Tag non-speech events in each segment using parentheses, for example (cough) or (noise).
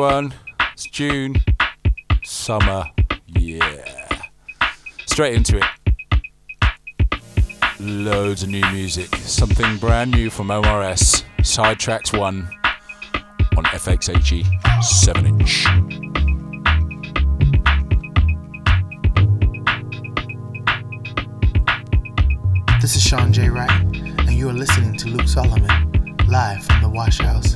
It's June, summer, yeah. Straight into it. Loads of new music, something brand new from ORS, Sidetraxx 1 on FXHE 7 inch. This is Sean J. Wright, and you are listening to Luke Solomon, live from the Wash House.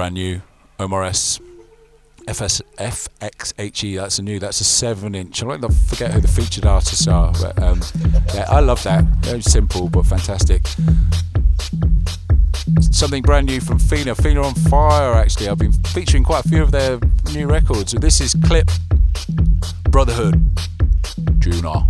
Brand new Omar S. FS, FXHE, that's a new, that's a 7 inch. I like to forget who the featured artists are, but um, yeah, I love that. Very simple but fantastic. Something brand new from Fina. Fina on Fire, actually. I've been featuring quite a few of their new records. This is Clip Brotherhood. Juna.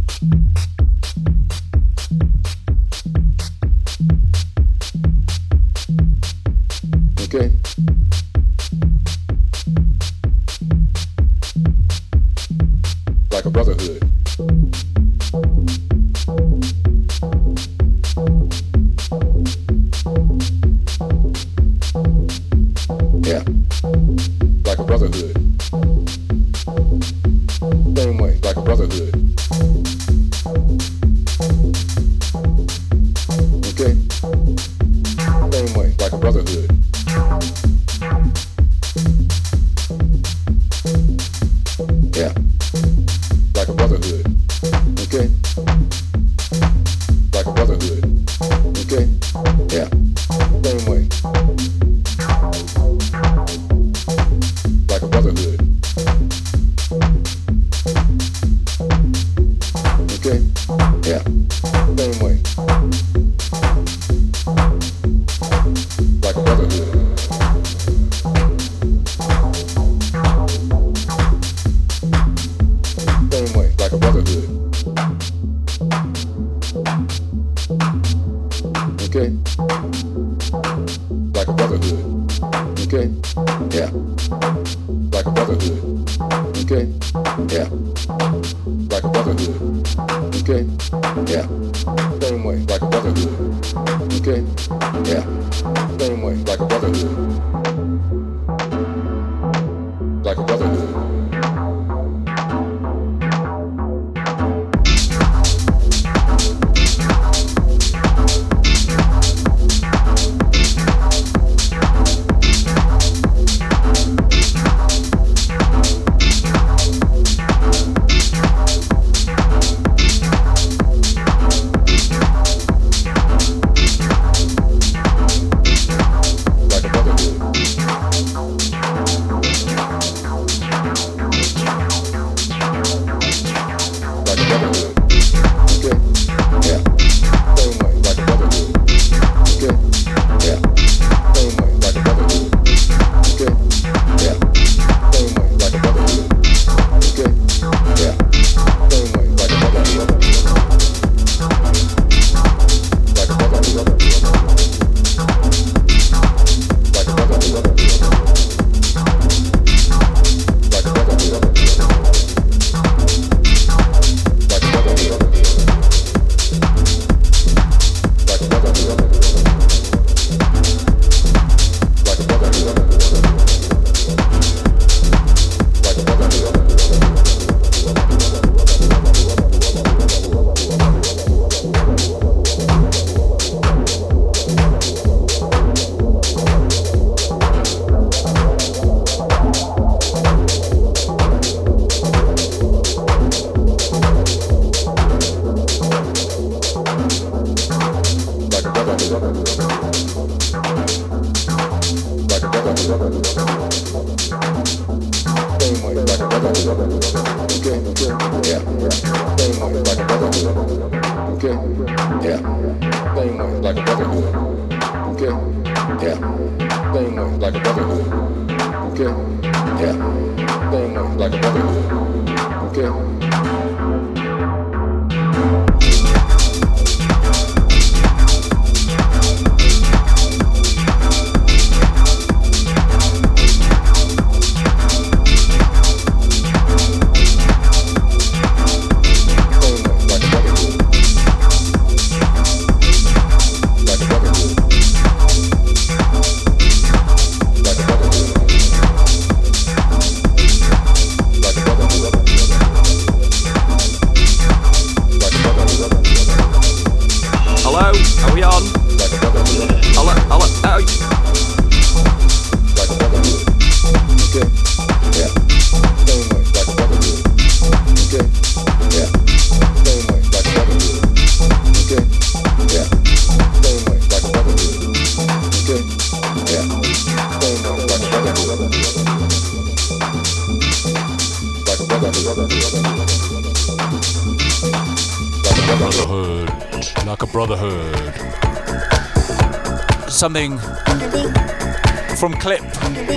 Monteiro.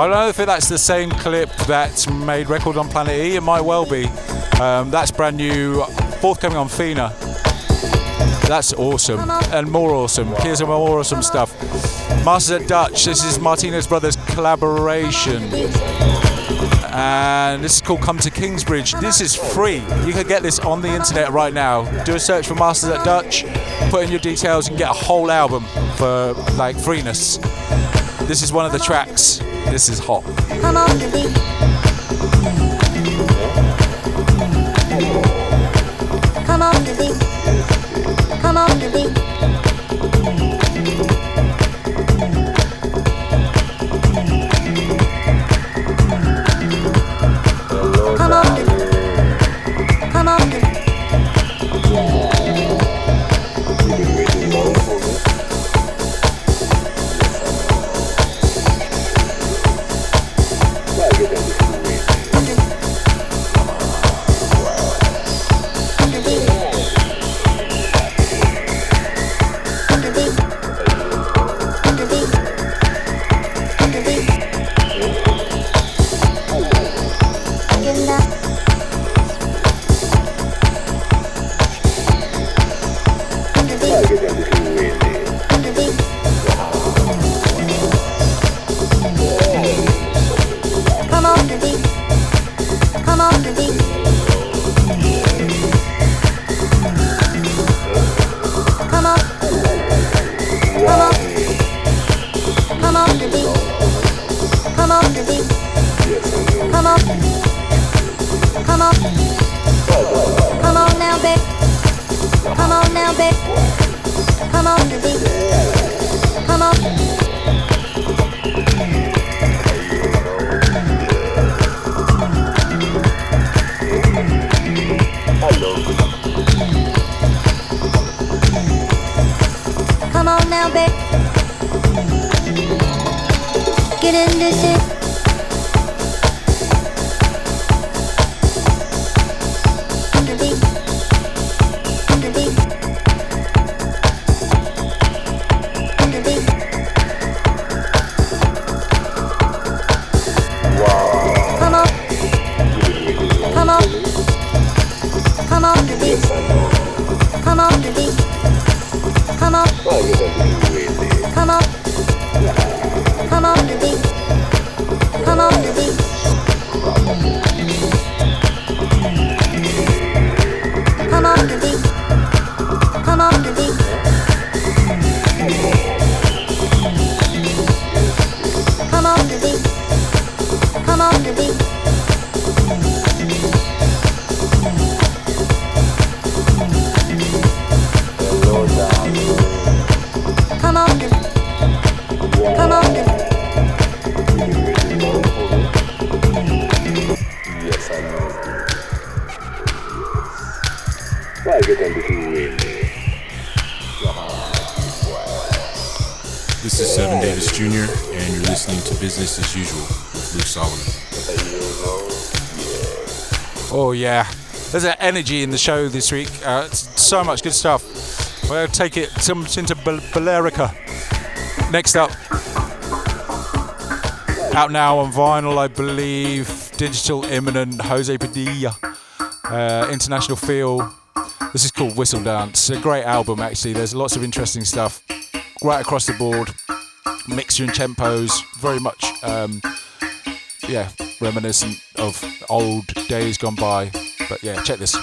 I don't know if that's the same Clip that made Record on Planet E. It might well be. Um, that's brand new, forthcoming on Fina. That's awesome. And more awesome. Here's some more awesome stuff. Masters at Dutch. This is Martinez Brothers collaboration. And this is called Come to Kingsbridge. This is free. You can get this on the internet right now. Do a search for Masters at Dutch, put in your details, and get a whole album for like freeness. This is one of the tracks. This is hot. Come on. Come on. Come on, Come on, baby. Come on, baby. Come on. Yeah, there's an energy in the show this week. Uh, so much good stuff. We'll take it some into Bal- Balearica. Next up, out now on vinyl, I believe. Digital Imminent, Jose Padilla, uh, International Feel. This is called Whistle Dance. A great album actually. There's lots of interesting stuff right across the board. Mixture and tempos, very much um, yeah, reminiscent of old days gone by. But yeah, check this.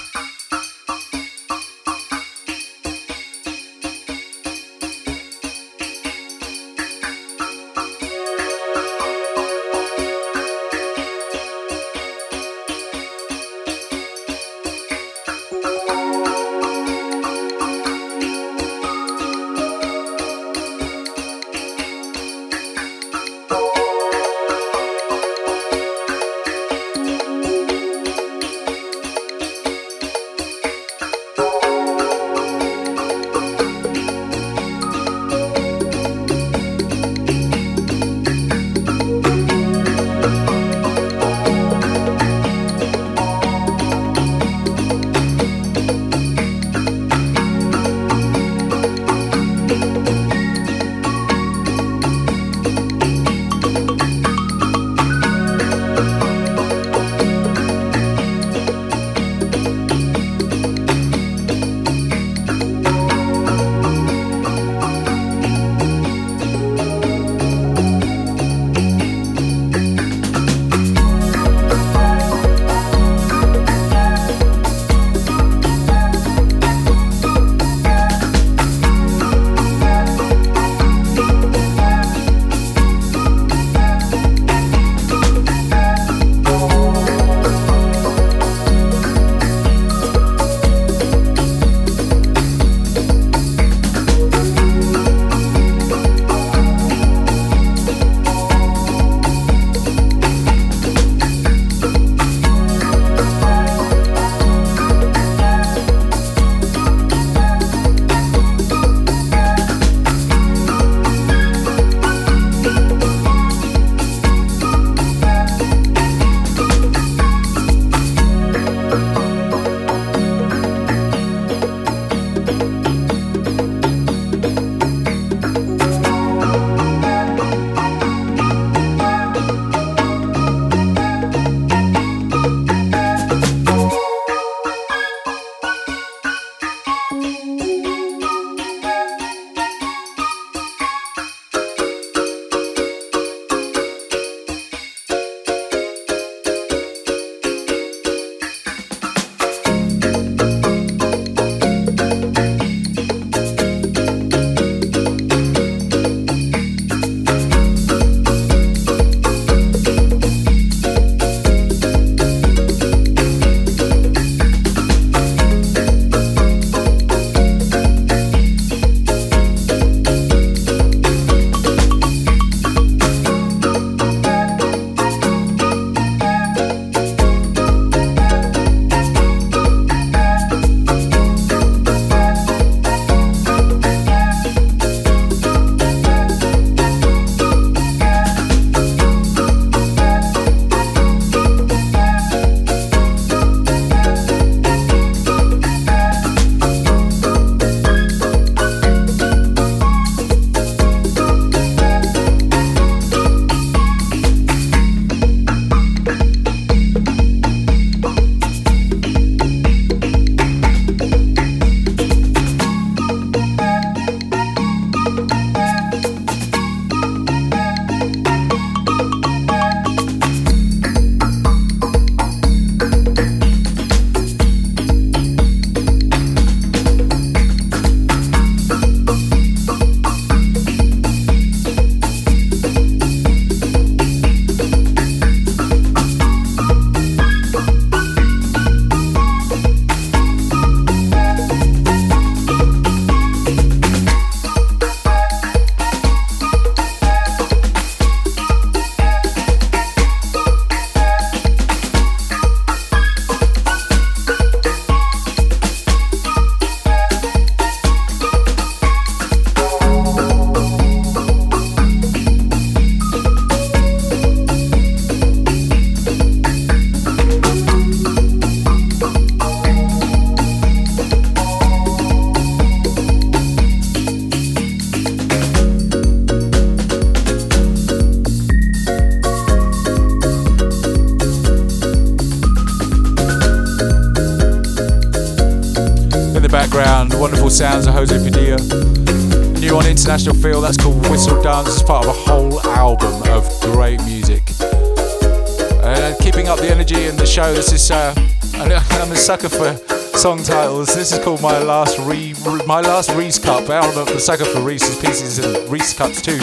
Sucker for song titles. This is called My Last Re, My Last Reese Cup. I'm a sucker for Reese's Pieces and Reese Cups too.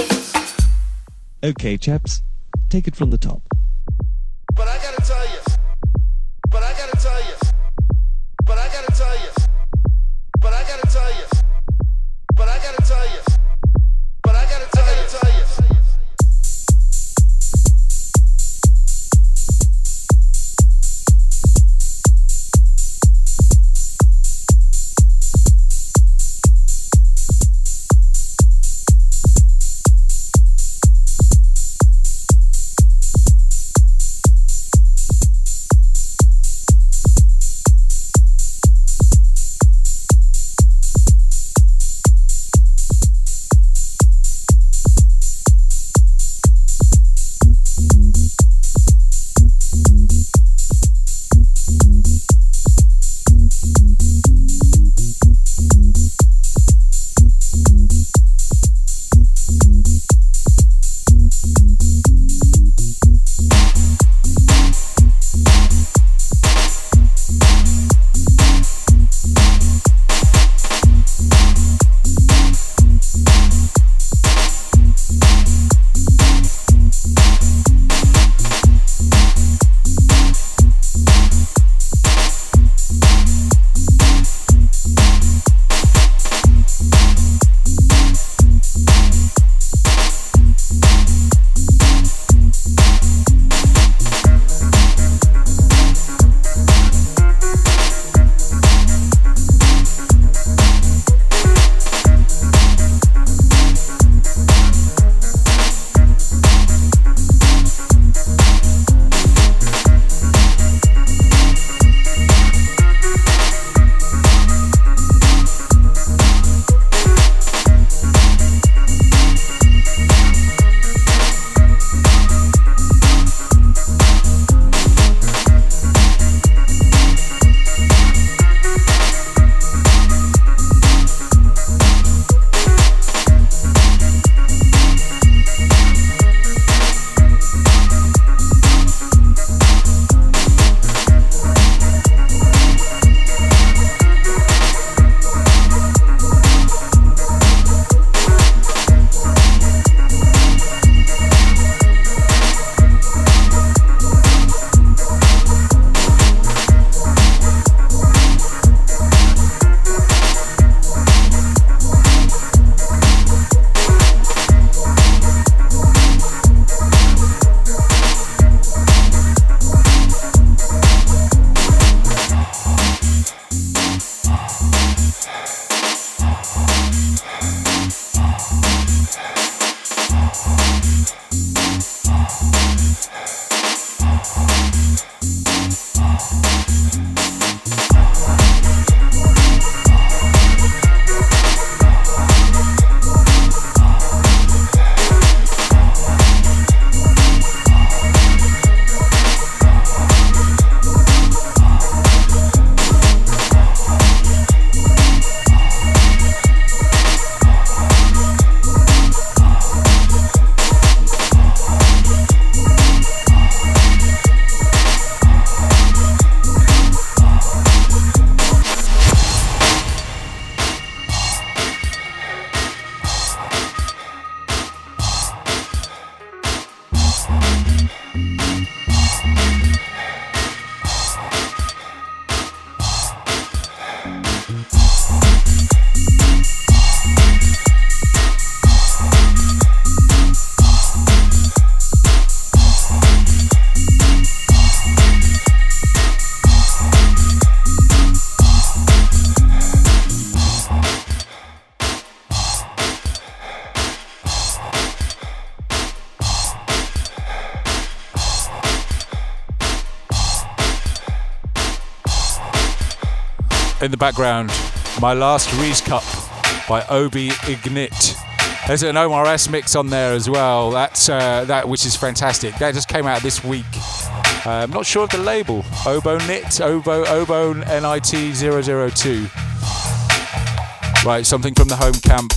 Okay, chaps, take it from the top. In the background, My Last Reese Cup by O B Ignit. There's an Omar S mix on there as well. That's uh, that which is fantastic. That just came out this week. Uh, I'm not sure of the label. Obo Nit, Obo Obo NIT 002. Right, something from the home camp.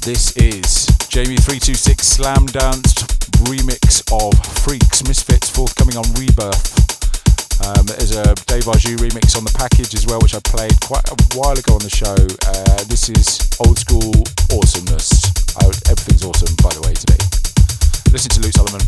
This is Jamie326 Slam Danced remix of Freaks Misfits forthcoming on Rebirth. Um, there's a Dave Arjou remix on the package as well, which I played quite a while ago on the show. Uh, this is old school awesomeness. Oh, everything's awesome, by the way, today. Listen to Luke Solomon.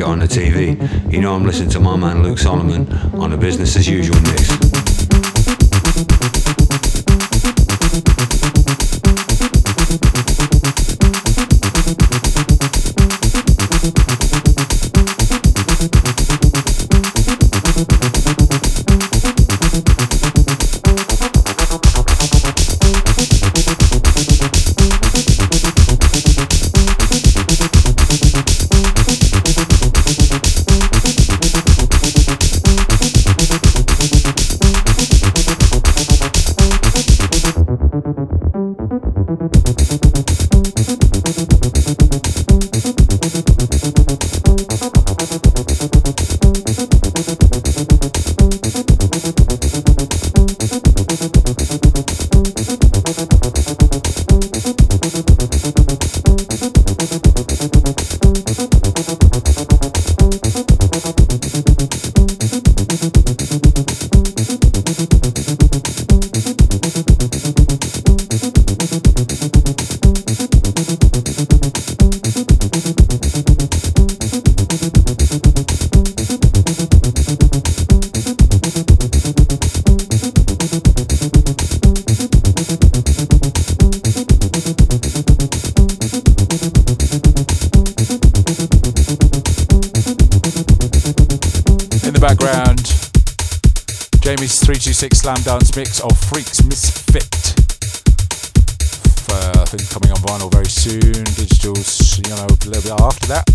get on the TV, you know I'm listening to my man Luke Solomon on a business as usual mix. 326 Slam Dance mix of Freaks Misfit. Uh, I think coming on vinyl very soon. Digitals, you know, a little bit after that.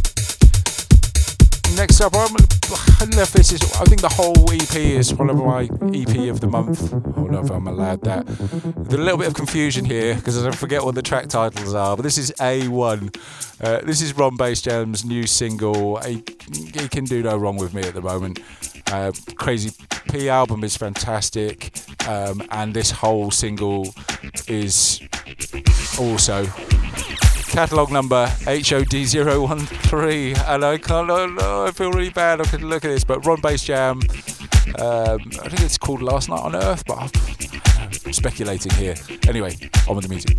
Next up, I'm, I don't this is. I think the whole EP is of my EP of the month. I don't know if I'm allowed that. There's a little bit of confusion here because I forget what the track titles are. But this is A1. Uh, this is Ron Basejam's new single. He, he can do no wrong with me at the moment. Uh, Crazy P album is fantastic, um, and this whole single is also catalogue number HOD013. And I can't, oh, no, I feel really bad. I can look at this, but Ron Basejam. Um, I think it's called Last Night on Earth, but I'm speculating here. Anyway, on with the music.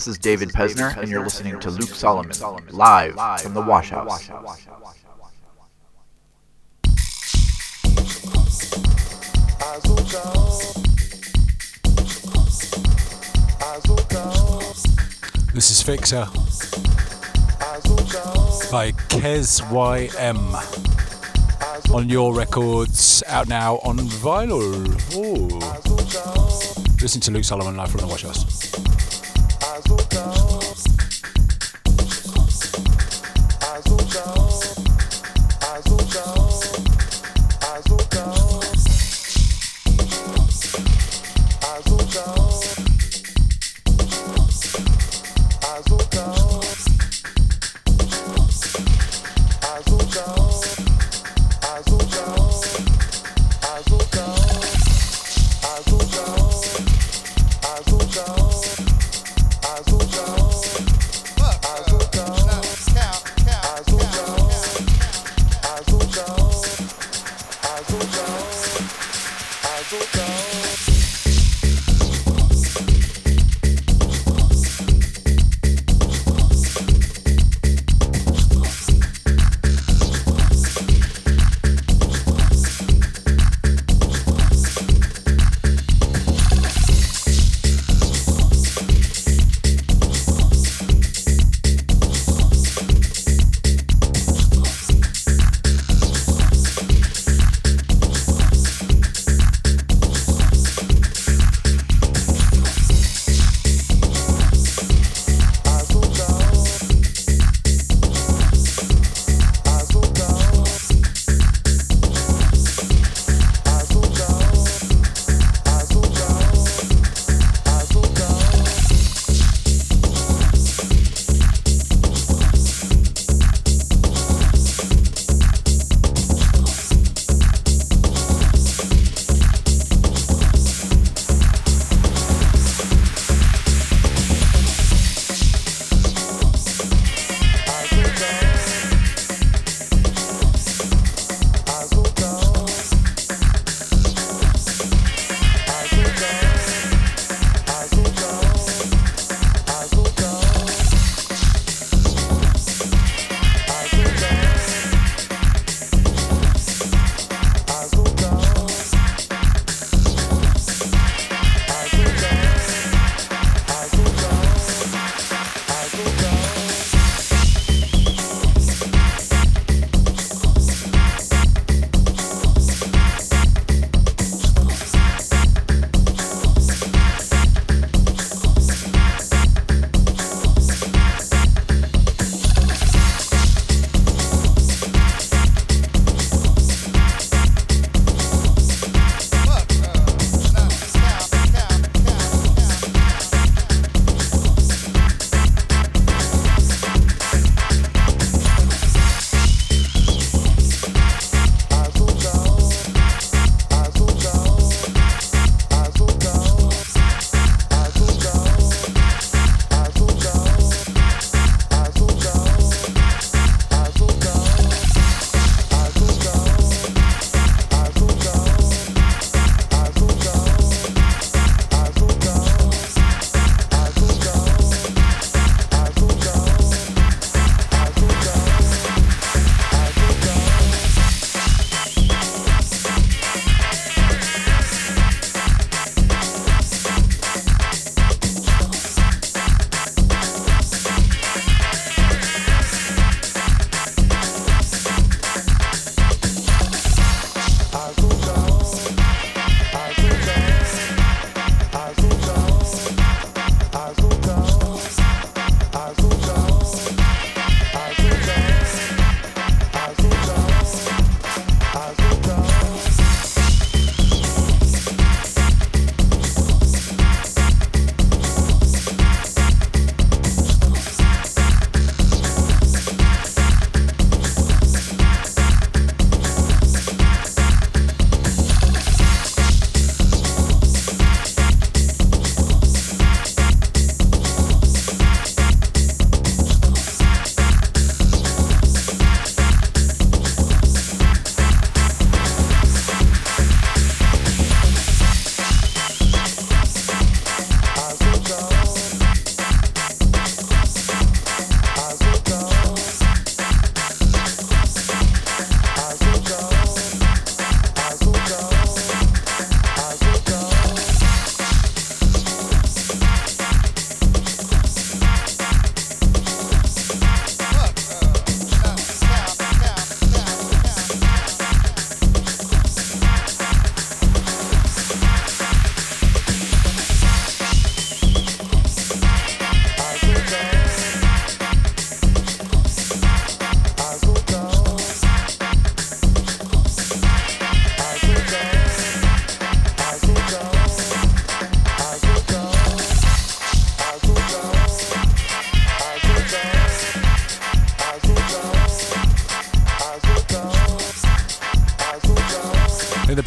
This is David Pesner, and you're listening to Luke Solomon, live from the Wash House. This is Fixer by Kez YM on Yore Records, out now on vinyl. Ooh. Listen to Luke Solomon live from the Wash House.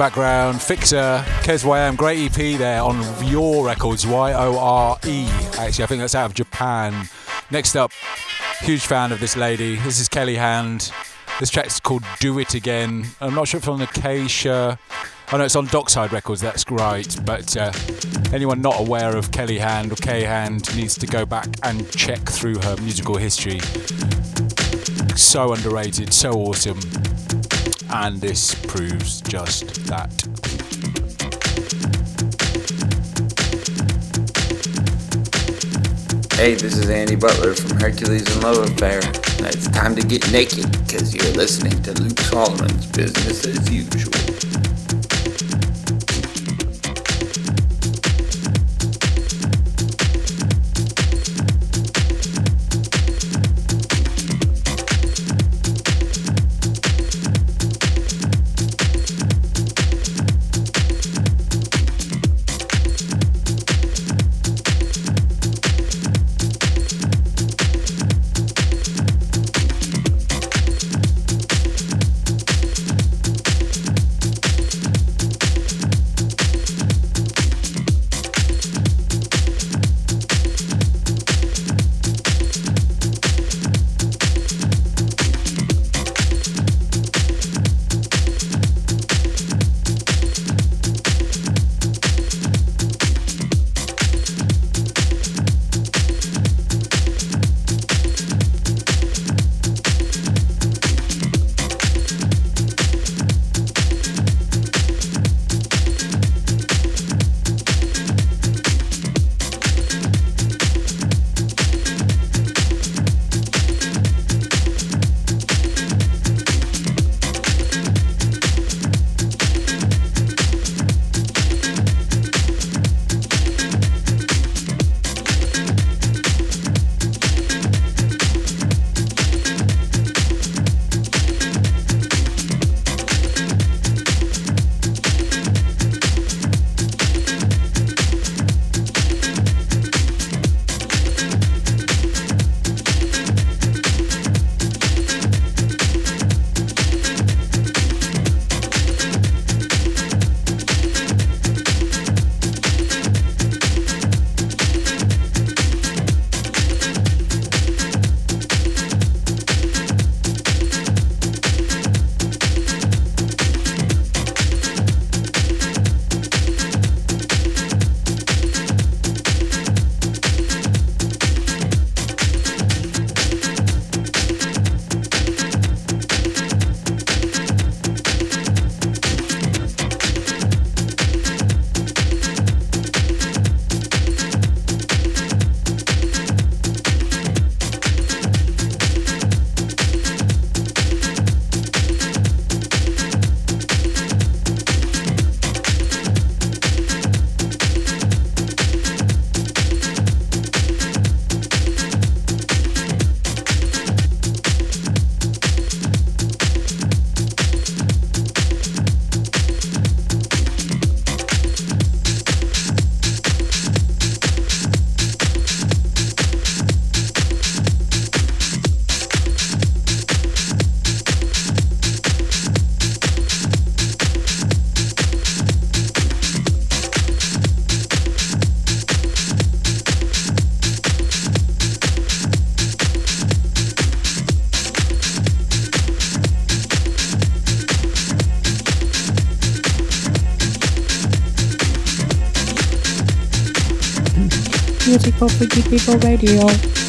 Background, Fixer, Kez YM, great EP there on Yore Records, Y O R E. Actually, I think that's out of Japan. Next up, huge fan of this lady. This is Kelli Hand. This track's called Do It Again. I'm not sure if it's on Acacia. Oh no, it's on Dockside Records, that's right. But uh, anyone not aware of Kelli Hand or K Hand needs to go back and check through her musical history. So underrated, so awesome. And this proves just that. Hey, this is Andy Butler from Hercules and Love Affair. It's time to get naked because you're listening to Luke Solomon's Business as Usual. Freaky People Radio.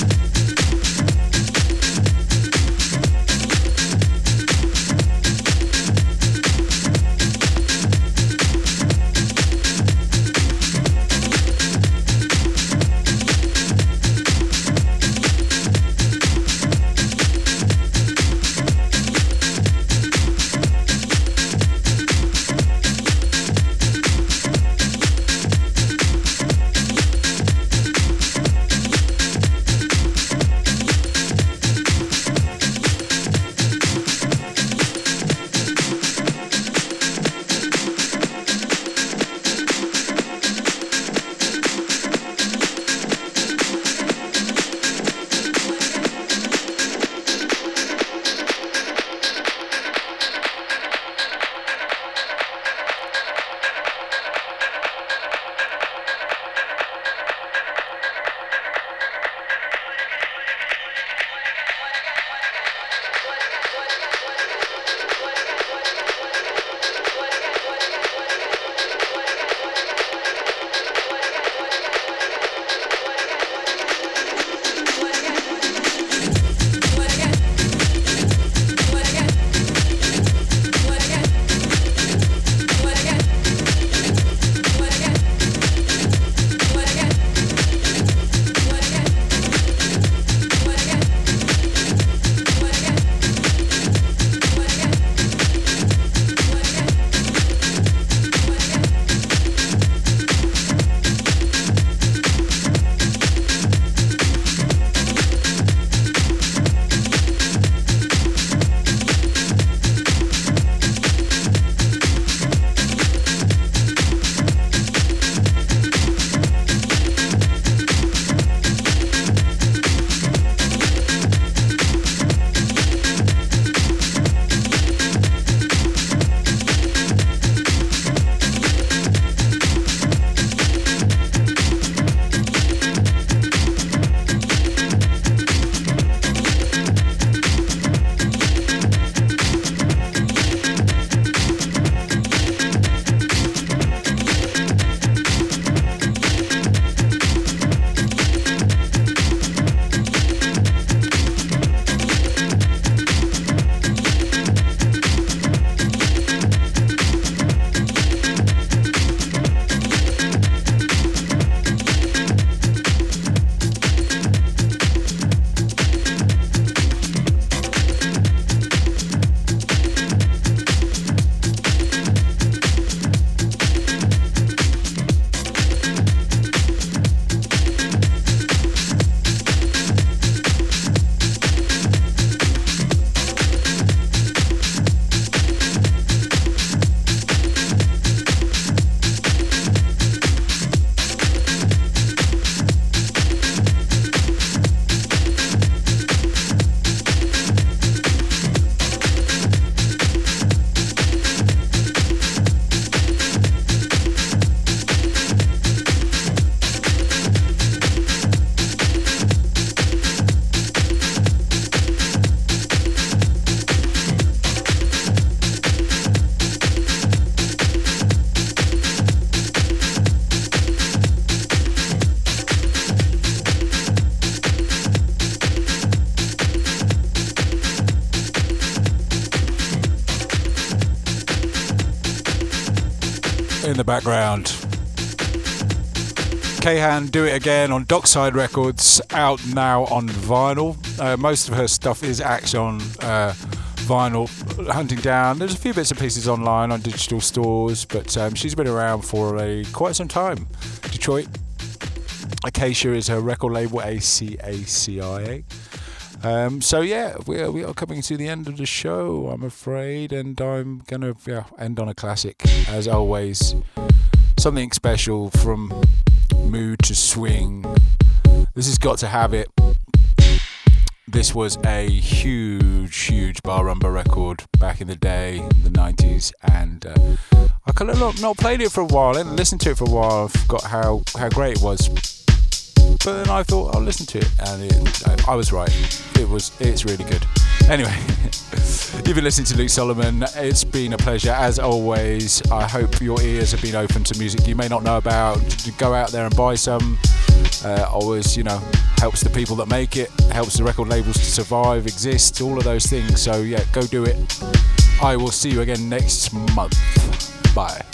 The background. K Hand Do It Again on Dockside Records, out now on vinyl. Uh, most of her stuff is actually on uh, vinyl, hunting down. There's a few bits and pieces online on digital stores, but um, she's been around for a quite some time. Detroit. Acacia is her record label, A C A C I A. Um, so yeah, we are, we are coming to the end of the show, I'm afraid, and I'm gonna yeah, end on a classic as always. Something special from Mood 2 Swing. This has got to have it. This was a huge, huge bar rumba record back in the day, the 90s, and uh, I kind of not, played it for a while and listened to it for a while. I forgot how, how great it was but then I thought I'll listen to it, and it, I, was right. It was it's really good. Anyway, (laughs) you've been listening to Luke Solomon. It's been a pleasure as always. I hope your ears have been open to music you may not know about. Go out there and buy some. Uh, always, you know, helps the people that make it, helps the record labels to survive, exist, all of those things. So yeah, go do it. I will see you again next month. Bye.